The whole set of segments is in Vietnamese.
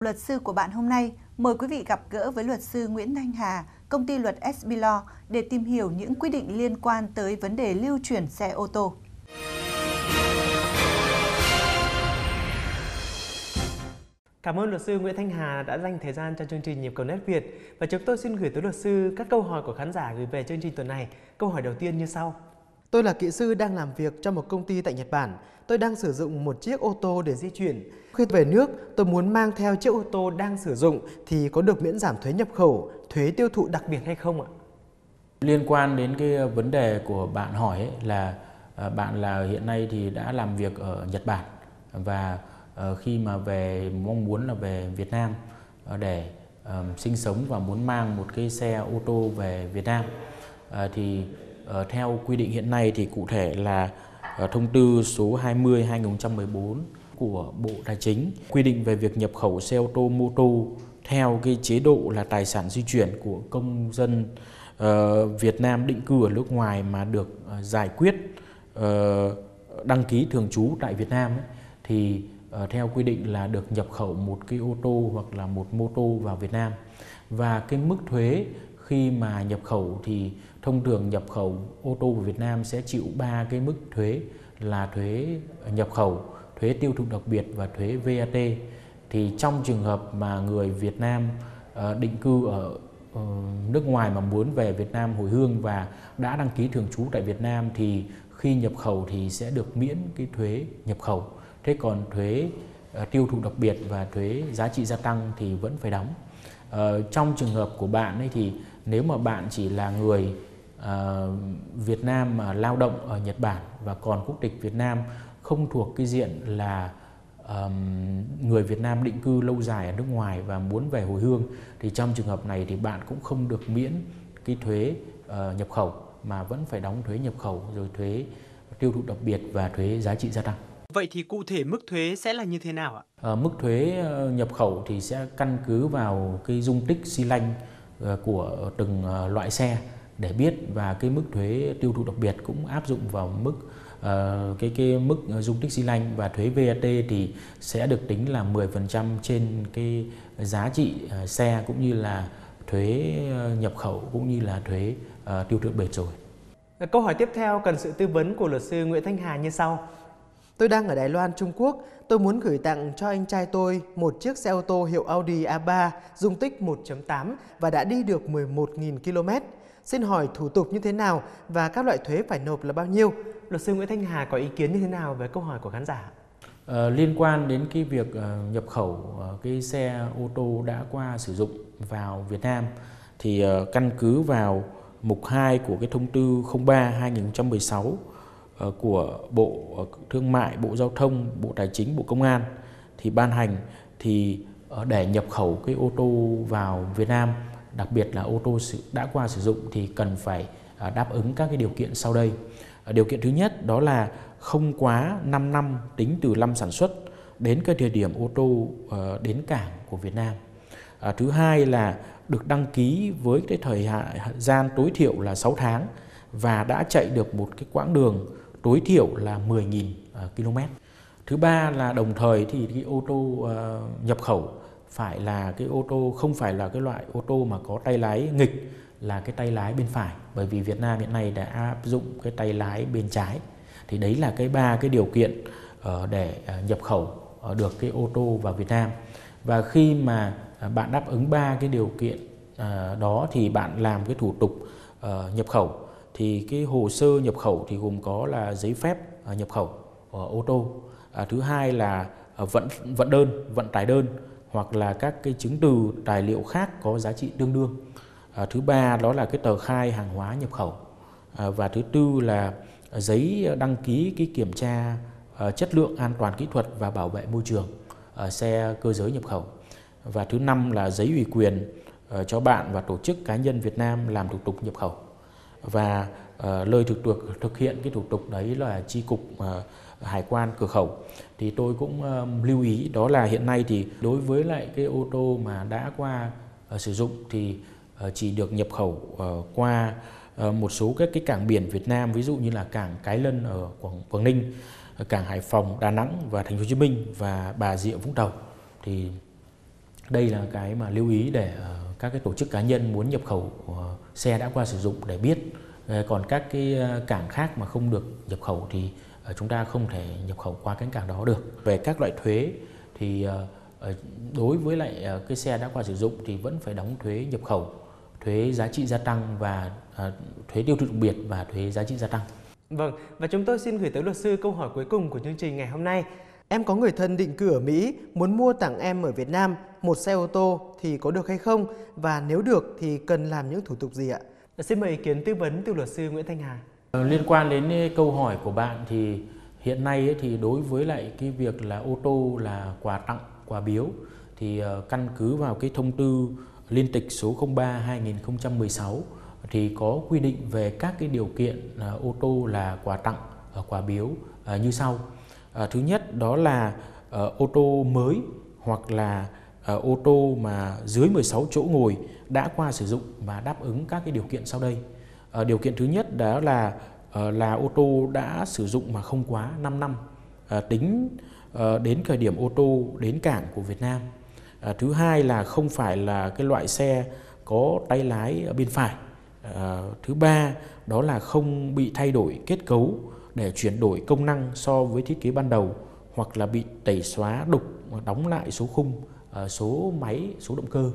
Luật sư của bạn hôm nay mời quý vị gặp gỡ với luật sư Nguyễn Thanh Hà, công ty luật SB Law để tìm hiểu những quy định liên quan tới vấn đề lưu chuyển xe ô tô. Cảm ơn luật sư Nguyễn Thanh Hà đã dành thời gian cho chương trình Nhịp cầu nét Việt và chúng tôi xin gửi tới luật sư các câu hỏi của khán giả gửi về chương trình tuần này. Câu hỏi đầu tiên như sau. Tôi là kỹ sư đang làm việc cho một công ty tại Nhật Bản. Tôi đang sử dụng một chiếc ô tô để di chuyển. Khi về nước, tôi muốn mang theo chiếc ô tô đang sử dụng thì có được miễn giảm thuế nhập khẩu, thuế tiêu thụ đặc biệt hay không ạ? Liên quan đến cái vấn đề của bạn hỏi ấy, là à, bạn là hiện nay thì đã làm việc ở Nhật Bản và à, khi mà về mong muốn là về Việt Nam à, để sinh sống và muốn mang một cái xe ô tô về Việt Nam thì Ờ, theo quy định hiện nay thì cụ thể là ờ, thông tư số 20 2014 của Bộ Tài chính quy định về việc nhập khẩu xe ô tô mô tô theo cái chế độ là tài sản di chuyển của công dân ờ, Việt Nam định cư ở nước ngoài mà được giải quyết đăng ký thường trú tại Việt Nam ấy, thì theo quy định là được nhập khẩu một cái ô tô hoặc là một mô tô vào Việt Nam. Và cái mức thuế khi mà nhập khẩu thì thông thường nhập khẩu ô tô của Việt Nam sẽ chịu ba cái mức thuế là thuế nhập khẩu, thuế tiêu thụ đặc biệt và thuế VAT. Thì trong trường hợp mà người Việt Nam ờ, định cư ở ờ, nước ngoài mà muốn về Việt Nam hồi hương và đã đăng ký thường trú tại Việt Nam thì khi nhập khẩu thì sẽ được miễn cái thuế nhập khẩu. Thế còn thuế ờ, tiêu thụ đặc biệt và thuế giá trị gia tăng thì vẫn phải đóng. Ờ, trong trường hợp của bạn ấy thì nếu mà bạn chỉ là người uh, Việt Nam mà lao động ở Nhật Bản và còn quốc tịch Việt Nam không thuộc cái diện là um, người Việt Nam định cư lâu dài ở nước ngoài và muốn về hồi hương thì trong trường hợp này thì bạn cũng không được miễn cái thuế uh, nhập khẩu mà vẫn phải đóng thuế nhập khẩu rồi thuế tiêu thụ đặc biệt và thuế giá trị gia tăng. Vậy thì cụ thể mức thuế sẽ là như thế nào ạ? À, mức thuế nhập khẩu thì sẽ căn cứ vào cái dung tích xi lanh Ờ, của từng ờ, loại xe để biết và cái mức thuế tiêu thụ đặc biệt cũng áp dụng vào mức uh, cái cái mức dung tích xi lanh và thuế VAT thì sẽ được tính là 10% trên cái giá trị uh, xe cũng như là thuế nhập khẩu cũng như là thuế uh, tiêu thụ đặc biệt rồi. Câu hỏi tiếp theo cần sự tư vấn của luật sư Nguyễn Thanh Hà như sau. Tôi đang ở Đài Loan, Trung Quốc. Tôi muốn gửi tặng cho anh trai tôi một chiếc xe ô tô hiệu Audi A3 dung tích 1.8 và đã đi được 11.000 km. Xin hỏi thủ tục như thế nào và các loại thuế phải nộp là bao nhiêu? Luật sư Nguyễn Thanh Hà có ý kiến như thế nào về câu hỏi của khán giả? À, liên quan đến cái việc uh, nhập khẩu uh, cái xe ô tô đã qua sử dụng vào Việt Nam thì uh, căn cứ vào mục 2 của cái thông tư 03 2016 Ờ, của Bộ ờ, Thương mại, Bộ Giao thông, Bộ Tài chính, Bộ Công an thì ban hành thì ờ, để nhập khẩu cái ô tô vào Việt Nam đặc biệt là ô tô đã qua sử dụng thì cần phải đáp ứng các cái điều kiện sau đây. Điều kiện thứ nhất đó là không quá 5 năm tính từ năm sản xuất đến cái thời điểm ô tô đến cảng của Việt Nam. Thứ hai là được đăng ký với cái thời gian tối thiểu là 6 tháng và đã chạy được một cái quãng đường tối thiểu là 10.000 à, km. Thứ ba là đồng thời thì cái ô tô à, nhập khẩu phải là cái ô tô, không phải là cái loại ô tô mà có tay lái nghịch là cái tay lái bên phải. Bởi vì Việt Nam hiện nay đã áp dụng cái tay lái bên trái. Thì đấy là cái ba cái điều kiện ờ, để à, nhập khẩu ờ, được cái ô tô vào Việt Nam. Và khi mà bạn đáp ứng ba cái điều kiện đó thì bạn làm cái thủ tục ờ, nhập khẩu thì cái hồ sơ nhập khẩu thì gồm có là giấy phép à, nhập khẩu à, ô tô. À, thứ hai là à, vận vận đơn vận tải đơn hoặc là các cái chứng từ tài liệu khác có giá trị tương đương. À, thứ ba đó là cái tờ khai hàng hóa nhập khẩu. À, và thứ tư là giấy đăng ký cái kiểm tra à, chất lượng an toàn kỹ thuật và bảo vệ môi trường ở xe cơ giới nhập khẩu. Và thứ năm là giấy ủy quyền à, cho bạn và tổ chức cá nhân Việt Nam làm thủ tục nhập khẩu và ờ, lời thực được thực hiện cái thủ tục đấy là chi cục ờ, hải quan cửa khẩu. Thì tôi cũng ờ, lưu ý đó là hiện nay thì đối với lại cái ô tô mà đã qua sử dụng thì chỉ được nhập khẩu qua một số các cái cảng biển Việt Nam ví dụ như là cảng Cái Lân ở Quảng, Quảng Ninh, cảng Hải Phòng, Đà Nẵng và Thành phố Hồ Chí Minh và Bà Rịa Vũng Tàu. Thì đây là cái mà lưu ý để ờ, các cái tổ chức cá nhân muốn nhập khẩu ờ, xe đã qua sử dụng để biết. Ờ, còn các cái cảng khác mà không được nhập khẩu thì chúng ta không thể nhập khẩu qua cái cảng đó được. Về các loại thuế thì đối với lại cái xe đã qua sử dụng thì vẫn phải đóng thuế nhập khẩu thuế giá trị gia tăng và thuế tiêu thụ đặc biệt và thuế giá trị gia tăng. Vâng, và chúng tôi xin gửi tới luật sư câu hỏi cuối cùng của chương trình ngày hôm nay. Em có người thân định cư ở Mỹ, muốn mua tặng em ở Việt Nam một xe ô tô thì có được hay không? Và nếu được thì cần làm những thủ tục gì ạ? Xin mời ý kiến tư vấn từ luật sư Nguyễn Thanh Hà. Ờ, liên quan đến câu hỏi của bạn thì hiện nay thì đối với lại cái việc là ô tô là quà tặng, quà biếu thì ờ, căn cứ vào cái thông tư liên tịch số 03 2016 thì có quy định về các cái điều kiện à, ô tô là quà tặng, quà biếu như sau. Ờ, thứ nhất đó là ờ, ô tô mới hoặc là ờ, ô tô mà dưới 16 chỗ ngồi đã qua sử dụng và đáp ứng các cái điều kiện sau đây. Điều kiện thứ nhất đó là là ô tô đã sử dụng mà không quá 5 năm tính đến thời điểm ô tô đến cảng của Việt Nam à, thứ hai là không phải là cái loại xe có tay lái ở bên phải à, thứ ba đó là không bị thay đổi kết cấu để chuyển đổi công năng so với thiết kế ban đầu hoặc là bị tẩy xóa đục đóng lại số khung ờ, số máy số động cơ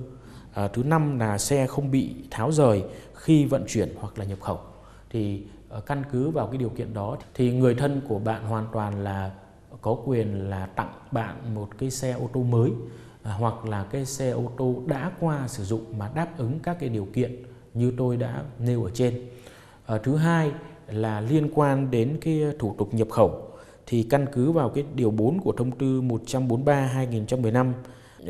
à, thứ năm là xe không bị tháo rời khi vận chuyển hoặc là nhập khẩu thì ờ, căn cứ vào cái điều kiện đó thì người thân của bạn hoàn toàn là có quyền là tặng bạn một cái xe ô tô mới À, hoặc là cái xe ô tô đã qua sử dụng mà đáp ứng các cái điều kiện như tôi đã nêu ở trên. À, thứ hai là liên quan đến cái thủ tục nhập khẩu, thì căn cứ vào cái điều 4 của thông tư 143/2015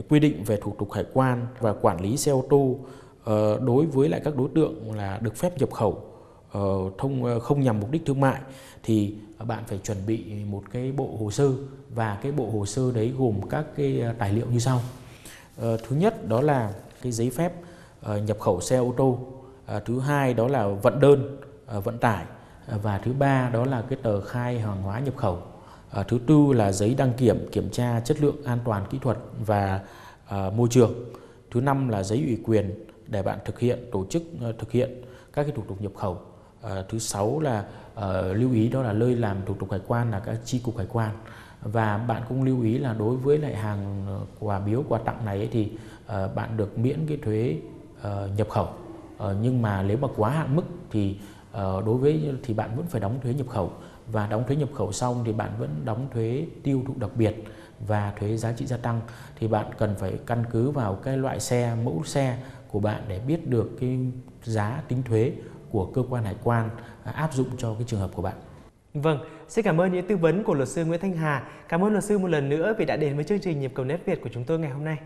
quy định về thủ tục hải quan và quản lý xe ô tô ờ, đối với lại các đối tượng là được phép nhập khẩu ờ, thông ờ, không nhằm mục đích thương mại, thì bạn phải chuẩn bị một cái bộ hồ sơ và cái bộ hồ sơ đấy gồm các cái tài liệu như sau. Thứ nhất đó là cái giấy phép nhập khẩu xe ô tô. Thứ hai đó là vận đơn vận tải Ờ, và thứ ba đó là cái tờ khai hàng hóa nhập khẩu. Ờ, thứ tư là giấy đăng kiểm kiểm tra chất lượng an toàn kỹ thuật và ờ, môi trường. Thứ năm là giấy ủy quyền để bạn thực hiện tổ chức thực hiện các cái thủ tục nhập khẩu. thứ sáu là à, lưu ý đó là nơi làm thủ tục hải quan là các chi cục hải quan và bạn cũng lưu ý là đối với lại hàng quà biếu quà tặng này thì à, bạn được miễn cái thuế à, nhập khẩu à, nhưng mà nếu mà quá hạn mức thì Ờ, đối với thì bạn vẫn phải đóng thuế nhập khẩu và đóng thuế nhập khẩu xong thì bạn vẫn đóng thuế tiêu thụ đặc biệt và thuế giá trị gia tăng thì bạn cần phải căn cứ vào cái loại xe mẫu xe của bạn để biết được cái giá tính thuế của cơ quan hải quan à, áp dụng cho cái trường hợp của bạn. Vâng, xin cảm ơn những tư vấn của luật sư Nguyễn Thanh Hà. Cảm ơn luật sư một lần nữa vì đã đến với chương trình Nhịp cầu nét Việt của chúng tôi ngày hôm nay.